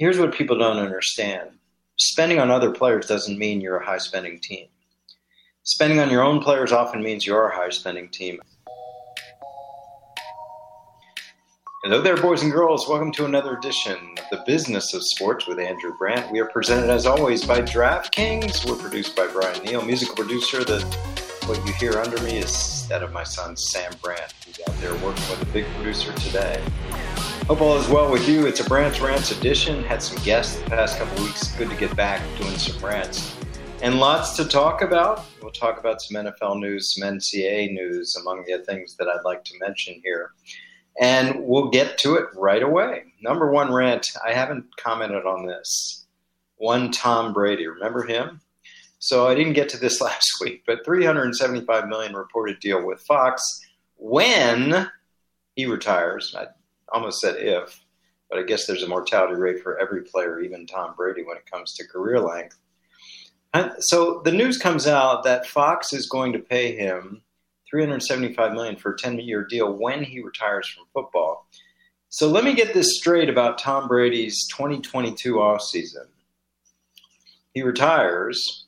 here's what people don't understand spending on other players doesn't mean you're a high spending team. Spending on your own players often means you're a high spending team. Hello there, boys and girls. Welcome to another edition of the Business of Sports with Andrew Brandt. We are presented, as always, by DraftKings. We're produced by Brian Neal, musical producer. The what you hear under me is that of my son Sam Brandt, who's out there working with a big producer today. Hope all is well with you. It's a Brandt's Rants edition. Had some guests the past couple weeks. Good to get back doing some rants. And lots to talk about. We'll talk about some NFL news, some NCAA news, among the things that I'd like to mention here. And we'll get to it right away. Number one rant I haven't commented on this. One Tom Brady. Remember him? So I didn't get to this last week, but 375 million reported deal with Fox when he retires. I almost said if, but I guess there's a mortality rate for every player, even Tom Brady, when it comes to career length. And so the news comes out that Fox is going to pay him 375 million for a 10-year deal when he retires from football. So let me get this straight about Tom Brady's 2022 offseason. He retires.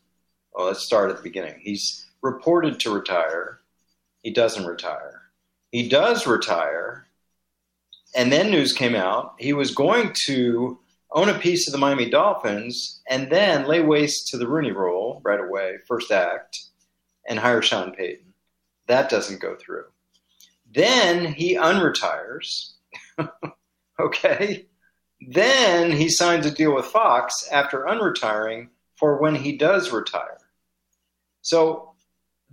Well, let's start at the beginning. He's reported to retire. He doesn't retire. He does retire and then news came out he was going to own a piece of the Miami Dolphins and then lay waste to the Rooney Rule right away, first act, and hire Sean Payton. That doesn't go through. Then he unretires. okay. Then he signs a deal with Fox after unretiring for when he does retire. So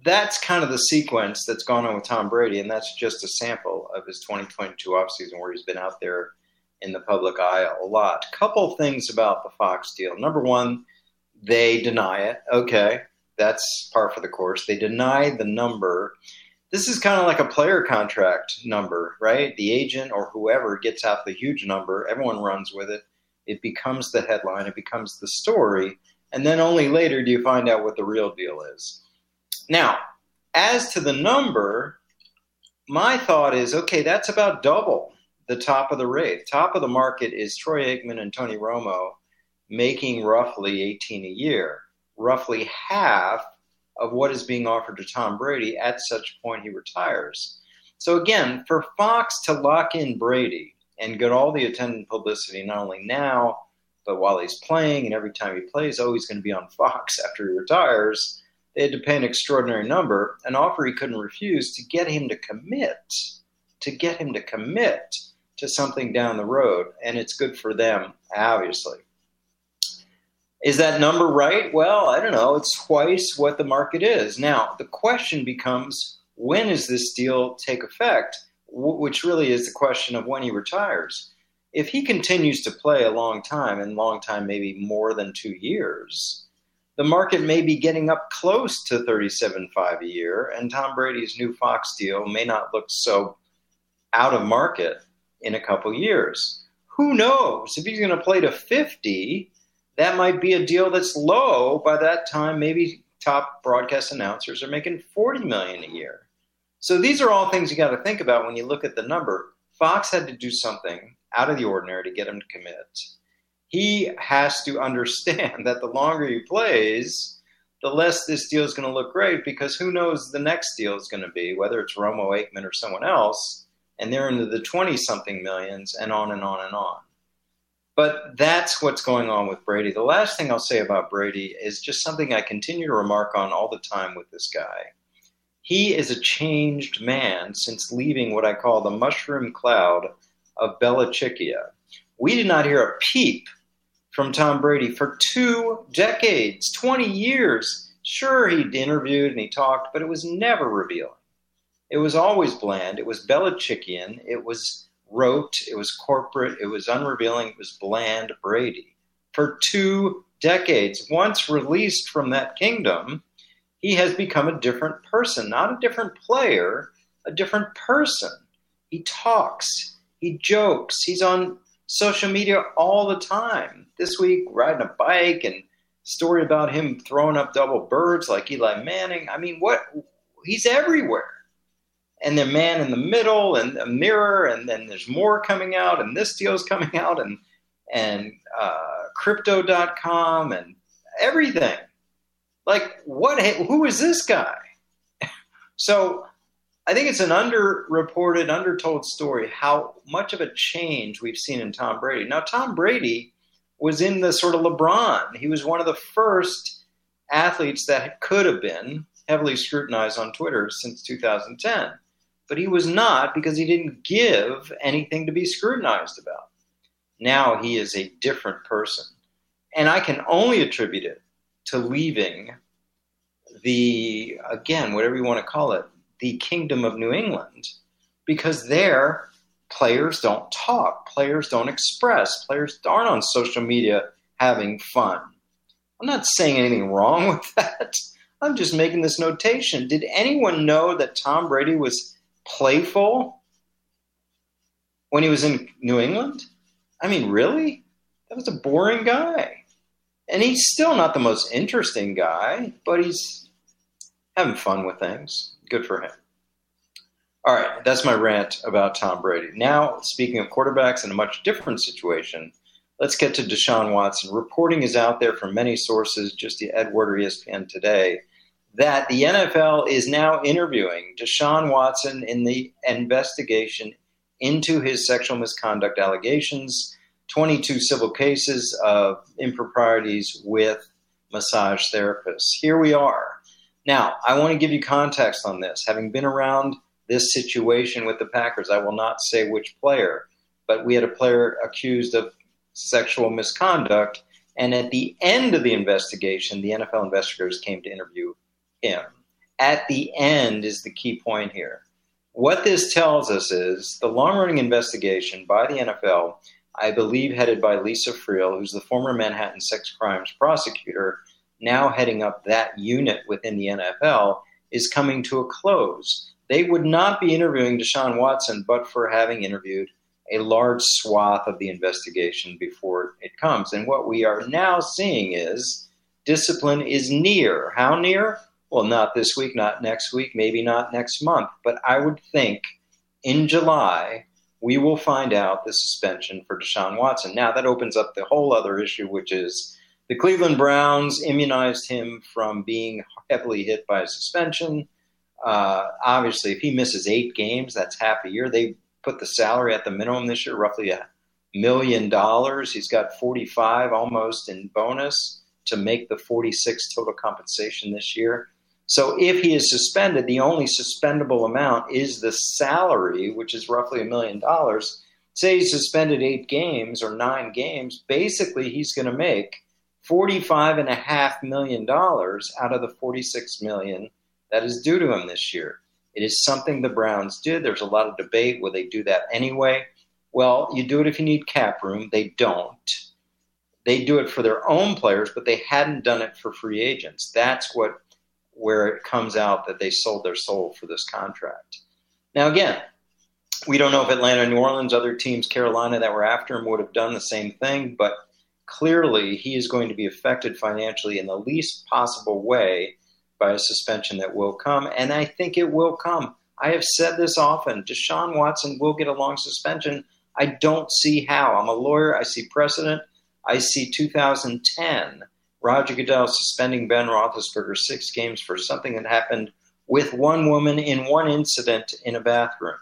that's kind of the sequence that's gone on with Tom Brady, and that's just a sample of his 2022 offseason where he's been out there in the public eye a lot. Couple things about the Fox deal. Number one, they deny it. Okay, that's par for the course. They deny the number. This is kind of like a player contract number, right? The agent or whoever gets out the huge number, everyone runs with it. It becomes the headline, it becomes the story, and then only later do you find out what the real deal is. Now, as to the number, my thought is okay, that's about double the top of the rate. Top of the market is Troy Aikman and Tony Romo making roughly 18 a year, roughly half of what is being offered to Tom Brady at such point he retires. So again, for Fox to lock in Brady and get all the attendant publicity not only now, but while he's playing and every time he plays, oh, he's going to be on Fox after he retires they had to pay an extraordinary number, an offer he couldn't refuse to get him to commit, to get him to commit to something down the road. And it's good for them, obviously. Is that number right? Well, I don't know. It's twice what the market is. Now, the question becomes when does this deal take effect? Which really is the question of when he retires. If he continues to play a long time, and long time maybe more than two years, the market may be getting up close to 37.5 a year, and Tom Brady's new Fox deal may not look so out of market in a couple years. Who knows? If he's going to play to 50, that might be a deal that's low. By that time, maybe top broadcast announcers are making 40 million a year. So these are all things you got to think about when you look at the number. Fox had to do something out of the ordinary to get him to commit he has to understand that the longer he plays, the less this deal is going to look great because who knows the next deal is going to be, whether it's Romo Aikman or someone else, and they're into the 20 something millions and on and on and on. But that's what's going on with Brady. The last thing I'll say about Brady is just something I continue to remark on all the time with this guy. He is a changed man since leaving what I call the mushroom cloud of Belichickia. We did not hear a peep from Tom Brady for two decades, 20 years. Sure, he interviewed and he talked, but it was never revealing. It was always bland. It was Belichickian. It was rote. It was corporate. It was unrevealing. It was bland Brady. For two decades, once released from that kingdom, he has become a different person, not a different player, a different person. He talks, he jokes, he's on social media all the time. This week, riding a bike and story about him throwing up double birds like Eli Manning. I mean, what? He's everywhere. And the man in the middle and a mirror, and then there's more coming out, and this deal's coming out, and and uh, crypto.com and everything. Like, what? Who is this guy? so I think it's an underreported, undertold story how much of a change we've seen in Tom Brady. Now, Tom Brady was in the sort of LeBron. He was one of the first athletes that could have been heavily scrutinized on Twitter since 2010. But he was not because he didn't give anything to be scrutinized about. Now he is a different person. And I can only attribute it to leaving the, again, whatever you want to call it, the kingdom of New England, because there players don't talk, players don't express, players aren't on social media having fun. I'm not saying anything wrong with that. I'm just making this notation. Did anyone know that Tom Brady was playful when he was in New England? I mean, really? That was a boring guy. And he's still not the most interesting guy, but he's having fun with things. Good for him. All right, that's my rant about Tom Brady. Now, speaking of quarterbacks in a much different situation, let's get to Deshaun Watson. Reporting is out there from many sources, just the Edward or ESPN today, that the NFL is now interviewing Deshaun Watson in the investigation into his sexual misconduct allegations, 22 civil cases of improprieties with massage therapists. Here we are. Now, I want to give you context on this. Having been around this situation with the Packers, I will not say which player, but we had a player accused of sexual misconduct. And at the end of the investigation, the NFL investigators came to interview him. At the end is the key point here. What this tells us is the long running investigation by the NFL, I believe headed by Lisa Friel, who's the former Manhattan sex crimes prosecutor, now heading up that unit within the NFL, is coming to a close. They would not be interviewing Deshaun Watson but for having interviewed a large swath of the investigation before it comes. And what we are now seeing is discipline is near. How near? Well, not this week, not next week, maybe not next month, but I would think in July we will find out the suspension for Deshaun Watson. Now, that opens up the whole other issue, which is the Cleveland Browns immunized him from being heavily hit by a suspension. Uh, obviously, if he misses eight games, that's half a year. They put the salary at the minimum this year, roughly a million dollars. He's got 45 almost in bonus to make the 46 total compensation this year. So if he is suspended, the only suspendable amount is the salary, which is roughly a million dollars. Say he's suspended eight games or nine games, basically he's going to make forty-five and a half million dollars out of the forty-six million that is due to him this year. It is something the Browns did. There's a lot of debate. Will they do that anyway? Well, you do it if you need cap room. They don't. They do it for their own players, but they hadn't done it for free agents. That's what where it comes out that they sold their soul for this contract. Now, again, we don't know if Atlanta, New Orleans, other teams, Carolina that were after him would have done the same thing, but clearly he is going to be affected financially in the least possible way by a suspension that will come, and I think it will come. I have said this often Deshaun Watson will get a long suspension. I don't see how. I'm a lawyer, I see precedent. I see 2010 Roger Goodell suspending Ben Roethlisberger six games for something that happened with one woman in one incident in a bathroom.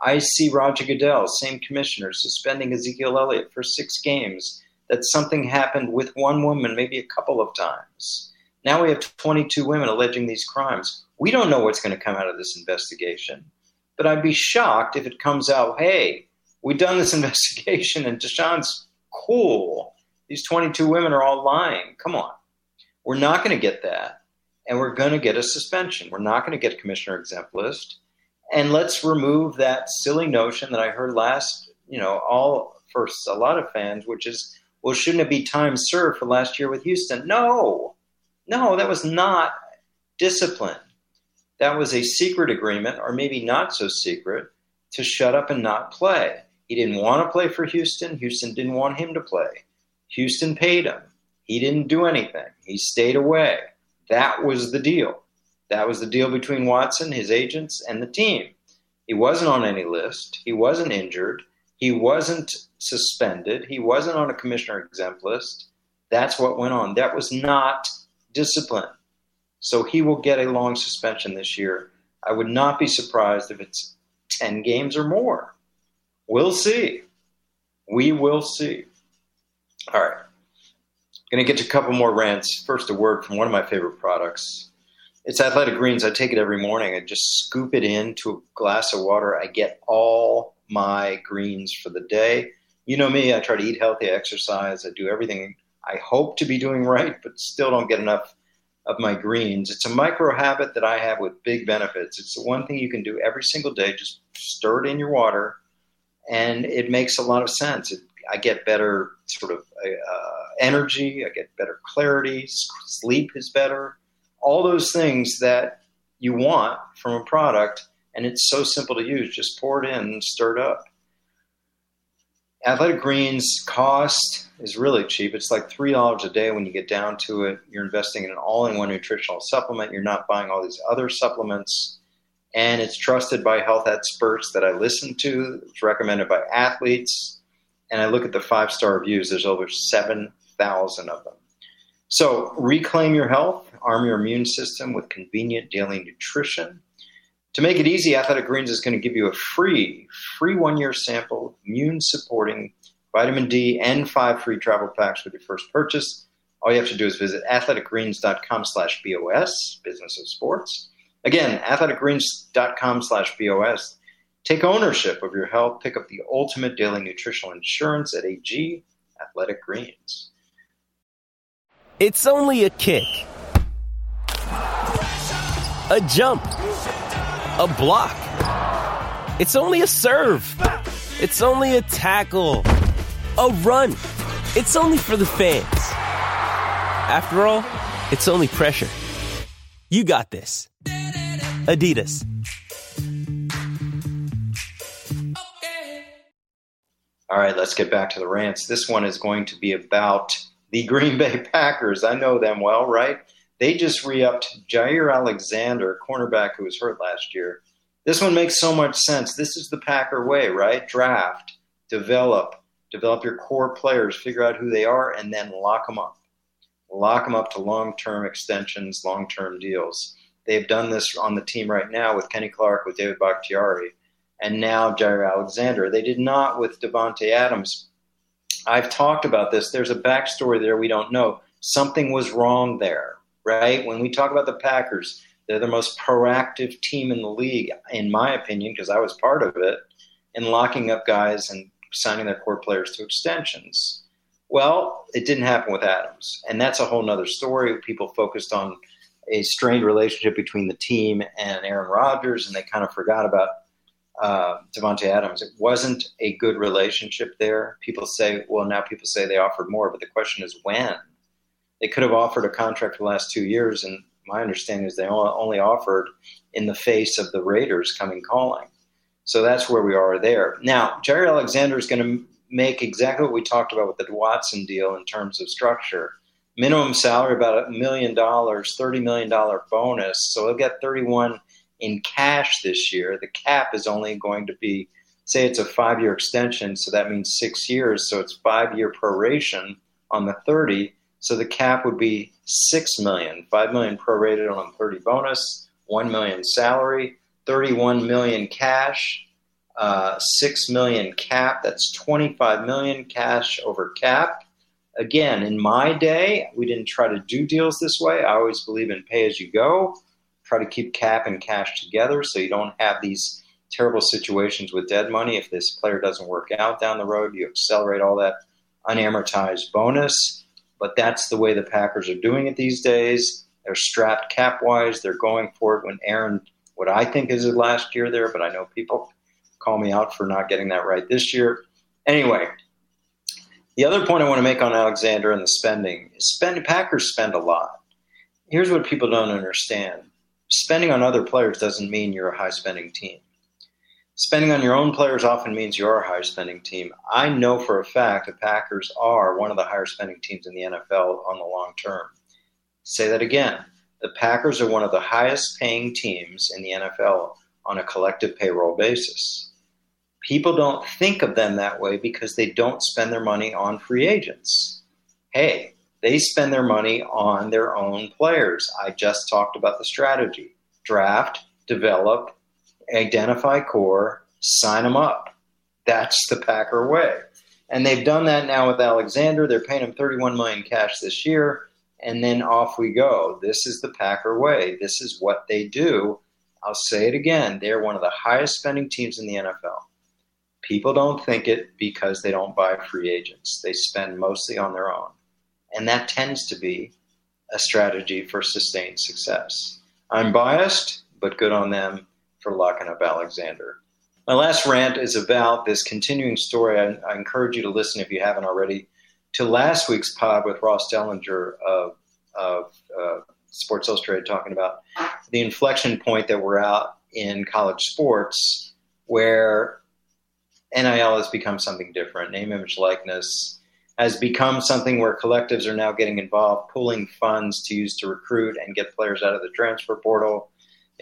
I see Roger Goodell, same commissioner, suspending Ezekiel Elliott for six games. That something happened with one woman, maybe a couple of times. Now we have 22 women alleging these crimes. We don't know what's going to come out of this investigation. But I'd be shocked if it comes out, hey, we've done this investigation and Deshaun's cool these 22 women are all lying. Come on. We're not going to get that. And we're going to get a suspension. We're not going to get a commissioner exempt list. And let's remove that silly notion that I heard last, you know, all for a lot of fans, which is, well, shouldn't it be time served for last year with Houston? No, no, that was not discipline. That was a secret agreement, or maybe not so secret, to shut up and not play. He didn't want to play for Houston. Houston didn't want him to play. Houston paid him. He didn't do anything. He stayed away. That was the deal. That was the deal between Watson, his agents, and the team. He wasn't on any list. He wasn't injured. He wasn't suspended. He wasn't on a commissioner exempt list. That's what went on. That was not discipline. So he will get a long suspension this year. I would not be surprised if it's 10 games or more. We'll see. We will see. All right. Going to get to a couple more rants. First, a word from one of my favorite products. It's Athletic Greens. I take it every morning. I just scoop it into a glass of water. I get all my greens for the day. You know me, I try to eat healthy, exercise, I do everything I hope to be doing right, but still don't get enough of my greens. It's a micro habit that I have with big benefits. It's the one thing you can do every single day. Just stir it in your water, and it makes a lot of sense. It, I get better sort of uh, energy, I get better clarity, sleep is better, all those things that you want from a product, and it's so simple to use. Just pour it in and stir it up. Athletic Greens cost is really cheap. It's like three dollars a day when you get down to it. You're investing in an all-in-one nutritional supplement. You're not buying all these other supplements, and it's trusted by health experts that I listen to. It's recommended by athletes, and I look at the five-star reviews. There's over seven thousand of them. So reclaim your health, arm your immune system with convenient daily nutrition to make it easy, Athletic Greens is going to give you a free, free one year sample of immune supporting vitamin D and five free travel packs with your first purchase. All you have to do is visit athleticgreens.com slash BOS, business of sports. Again, athleticgreens.com slash BOS. Take ownership of your health. Pick up the ultimate daily nutritional insurance at AG Athletic Greens. It's only a kick, a jump a block. It's only a serve. It's only a tackle. A run. It's only for the fans. After all, it's only pressure. You got this. Adidas. All right, let's get back to the rants. This one is going to be about the Green Bay Packers. I know them well, right? They just re upped Jaire Alexander, cornerback who was hurt last year. This one makes so much sense. This is the Packer way, right? Draft, develop, develop your core players, figure out who they are, and then lock them up. Lock them up to long term extensions, long term deals. They've done this on the team right now with Kenny Clark, with David Bakhtiari, and now Jaire Alexander. They did not with Davante Adams. I've talked about this. There's a backstory there we don't know. Something was wrong there right? When we talk about the Packers, they're the most proactive team in the league, in my opinion, because I was part of it, in locking up guys and signing their core players to extensions. Well, it didn't happen with Adams. And that's a whole other story. People focused on a strained relationship between the team and Aaron Rodgers, and they kind of forgot about uh, Davante Adams. It wasn't a good relationship there. People say, well, now people say they offered more, but the question is when they could have offered a contract for the last two years, and my understanding is they only offered in the face of the Raiders coming calling. So that's where we are there. Now, Jaire Alexander is going to make exactly what we talked about with the Watson deal in terms of structure. Minimum salary about a million dollars, thirty million dollar bonus. So he'll get thirty one in cash this year. The cap is only going to be, say, it's a five year extension, so that means six years. So it's five year proration on the thirty. So the cap would be six million, five million prorated on 30 bonus, one million salary, 31 million cash, uh, six million cap. That's 25 million cash over cap. Again, in my day, we didn't try to do deals this way. I always believe in pay as you go. Try to keep cap and cash together so you don't have these terrible situations with dead money. If this player doesn't work out down the road, you accelerate all that unamortized bonus but that's the way the Packers are doing it these days. They're strapped cap wise. They're going for it when Aaron, what I think is his last year there, but I know people call me out for not getting that right this year. Anyway, the other point I want to make on Alexander and the spending is spend, Packers spend a lot. Here's what people don't understand spending on other players doesn't mean you're a high spending team. Spending on your own players often means you're a higher spending team. I know for a fact the Packers are one of the higher spending teams in the NFL on the long term. Say that again. The Packers are one of the highest paying teams in the NFL on a collective payroll basis. People don't think of them that way because they don't spend their money on free agents. Hey, they spend their money on their own players. I just talked about the strategy draft, develop, identify core, sign them up. That's the Packer way. And they've done that now with Alexander. They're paying him 31 million cash this year, and then off we go. This is the Packer way. This is what they do. I'll say it again. They're one of the highest spending teams in the NFL. People don't think it because they don't buy free agents. They spend mostly on their own. And that tends to be a strategy for sustained success. I'm biased, but good on them for locking up Alexander. My last rant is about this continuing story. I, I, encourage you to listen if you haven't already to last week's pod with Ross Dellenger of, of uh, Sports Illustrated talking about the inflection point that we're out in college sports where NIL has become something different, name, image, likeness has become something where collectives are now getting involved, pooling funds to use to recruit and get players out of the transfer portal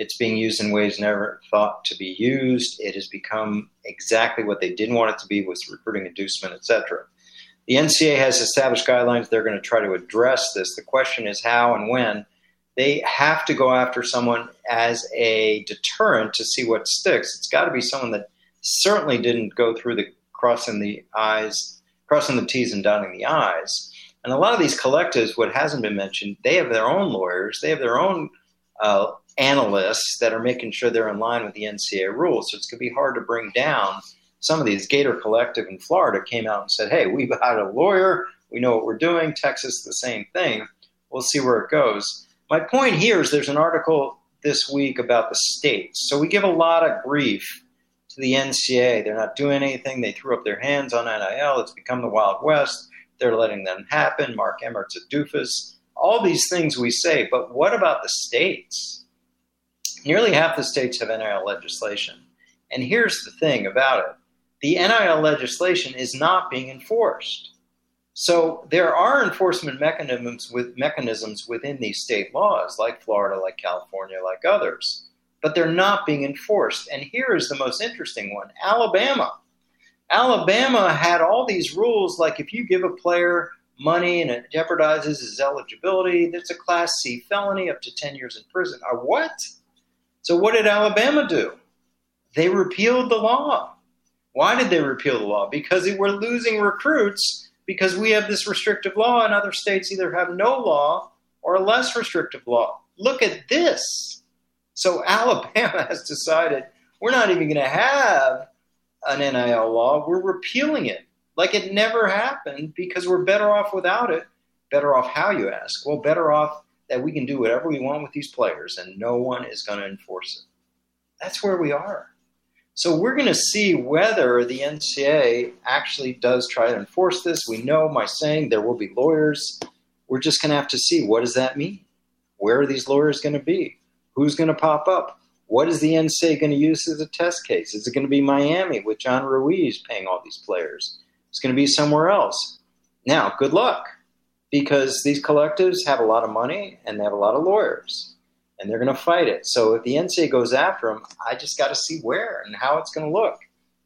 it's being used in ways never thought to be used. It has become exactly what they didn't want it to be with recruiting inducement, etc. The NCAA has established guidelines. They're going to try to address this. The question is how and when. They have to go after someone as a deterrent to see what sticks. It's got to be someone that certainly didn't go through the crossing the I's, crossing the T's and dotting the I's. And a lot of these collectives, what hasn't been mentioned, they have their own lawyers, they have their own uh, analysts that are making sure they're in line with the NCAA rules. So it's going to be hard to bring down some of these. Gator Collective in Florida came out and said, hey, we've got a lawyer. We know what we're doing. Texas, the same thing. We'll see where it goes. My point here is there's an article this week about the states. So we give a lot of grief to the NCAA. They're not doing anything. They threw up their hands on NIL. It's become the Wild West. They're letting them happen. Mark Emmert's a doofus. All these things we say, but what about the states? Nearly half the states have NIL legislation. And here's the thing about it the NIL legislation is not being enforced. So there are enforcement mechanisms with mechanisms within these state laws, like Florida, like California, like others, but they're not being enforced. And here is the most interesting one: Alabama. Alabama had all these rules, like if you give a player money and it jeopardizes his eligibility, that's a Class C felony, up to ten years in prison. Or what? So, what did Alabama do? They repealed the law. Why did they repeal the law? Because they were losing recruits because we have this restrictive law, and other states either have no law or a less restrictive law. Look at this. So, Alabama has decided we're not even going to have an NIL law, we're repealing it like it never happened because we're better off without it. Better off how you ask? Well, better off that we can do whatever we want with these players and no one is going to enforce it. That's where we are. So we're going to see whether the NCAA actually does try to enforce this. We know my saying there will be lawyers. We're just going to have to see what does that mean? Where are these lawyers going to be? Who's going to pop up? What is the NCAA going to use as a test case? Is it going to be Miami with John Ruiz paying all these players? It's going to be somewhere else. Now, good luck because these collectives have a lot of money and they have a lot of lawyers and they're going to fight it. So if the NCAA goes after them, I just got to see where and how it's going to look.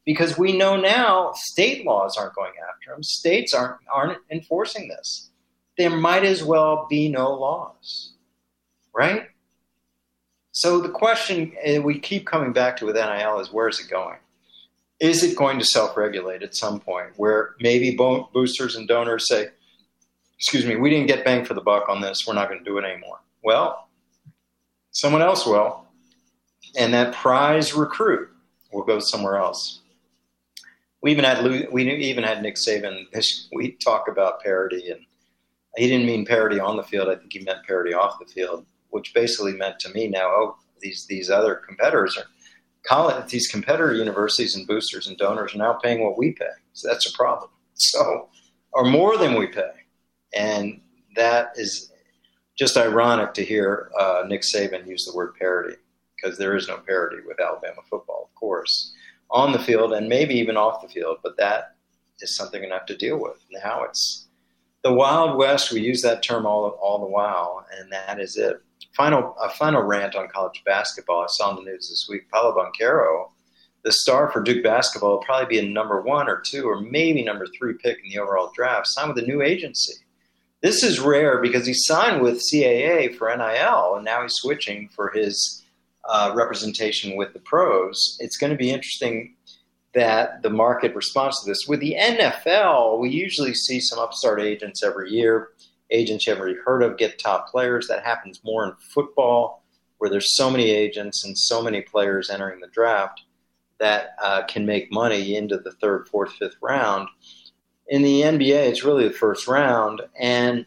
Because we know now state laws aren't going after them. States aren't aren't enforcing this. There might as well be no laws, right? So the question we keep coming back to with NIL is where is it going? Is it going to self-regulate at some point where maybe boosters and donors say, excuse me, we didn't get bang for the buck on this. We're not going to do it anymore. Well, someone else will. And that prize recruit will go somewhere else. We even had we even had Nick Saban We talk about parity, and he didn't mean parity on the field. I think he meant parity off the field, which basically meant to me now, oh, these these other competitors are college, these competitor universities and boosters and donors are now paying what we pay. So that's a problem. So, or more than we pay. And that is just ironic to hear uh, Nick Saban use the word parity because there is no parity with Alabama football, of course, on the field and maybe even off the field. But that is something you have to deal with. Now it's the Wild West. We use that term all all the while, and that is it. Final a final rant on college basketball. I saw in the news this week. Paolo Banchero the star for Duke basketball will probably be a number one or two or maybe number three pick in the overall draft, signed with a new agency. This is rare because he signed with CAA for NIL and now he's switching for his uh, representation with the pros. It's going to be interesting that the market responds to this. With the NFL, we usually see some upstart agents every year. Agents you haven't heard of get top players. That happens more in football, where there's so many agents and so many players entering the draft that uh, can make money into the third, fourth, fifth round. In the NBA, it's really the first round, and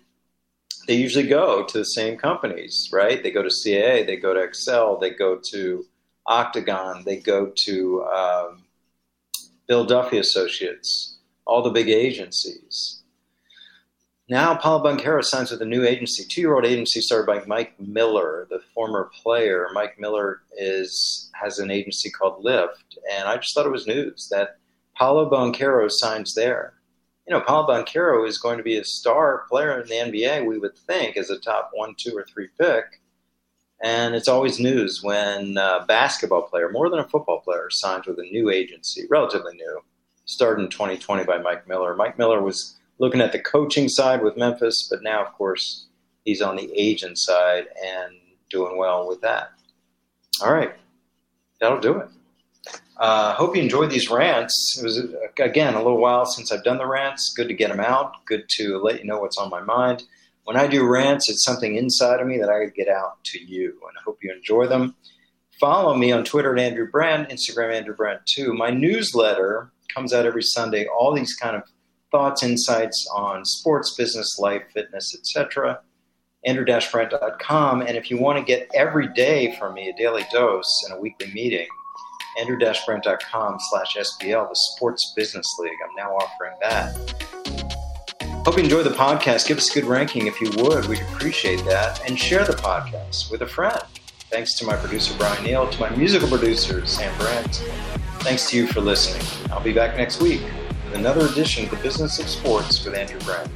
they usually go to the same companies, right? They go to CAA, they go to Excel, they go to Octagon, they go to um, Bill Duffy Associates, all the big agencies. Now, Paolo Banchero signs with a new agency, two-year-old agency started by Mike Miller, the former player. Mike Miller is has an agency called Lift, and I just thought it was news that Paolo Banchero signs there. You know, Paolo Banchero is going to be a star player in the NBA. We would think as a top one, two, or three pick. And it's always news when a basketball player, more than a football player, signs with a new agency, relatively new. Started in 2020 by Mike Miller. Mike Miller was looking at the coaching side with Memphis, but now, of course, he's on the agent side and doing well with that. All right, that'll do it. Uh, hope you enjoyed these rants. It was again a little while since I've done the rants. Good to get them out. Good to let you know what's on my mind. When I do rants, it's something inside of me that I get out to you, and I hope you enjoy them. Follow me on Twitter at Andrew Brandt, Instagram Andrew Brandt too. My newsletter comes out every Sunday. All these kind of thoughts, insights on sports, business, life, fitness, etc. Andrew-Brandt.com. And if you want to get every day from me, a daily dose and a weekly meeting, Andrew-Brandt.com slash SBL, the Sports Business League. I'm now offering that. Hope you enjoy the podcast. Give us a good ranking if you would. We'd appreciate that. And share the podcast with a friend. Thanks to my producer, Brian Neal, to my musical producer, Sam Brandt. Thanks to you for listening. I'll be back next week with another edition of the Business of Sports with Andrew Brandt.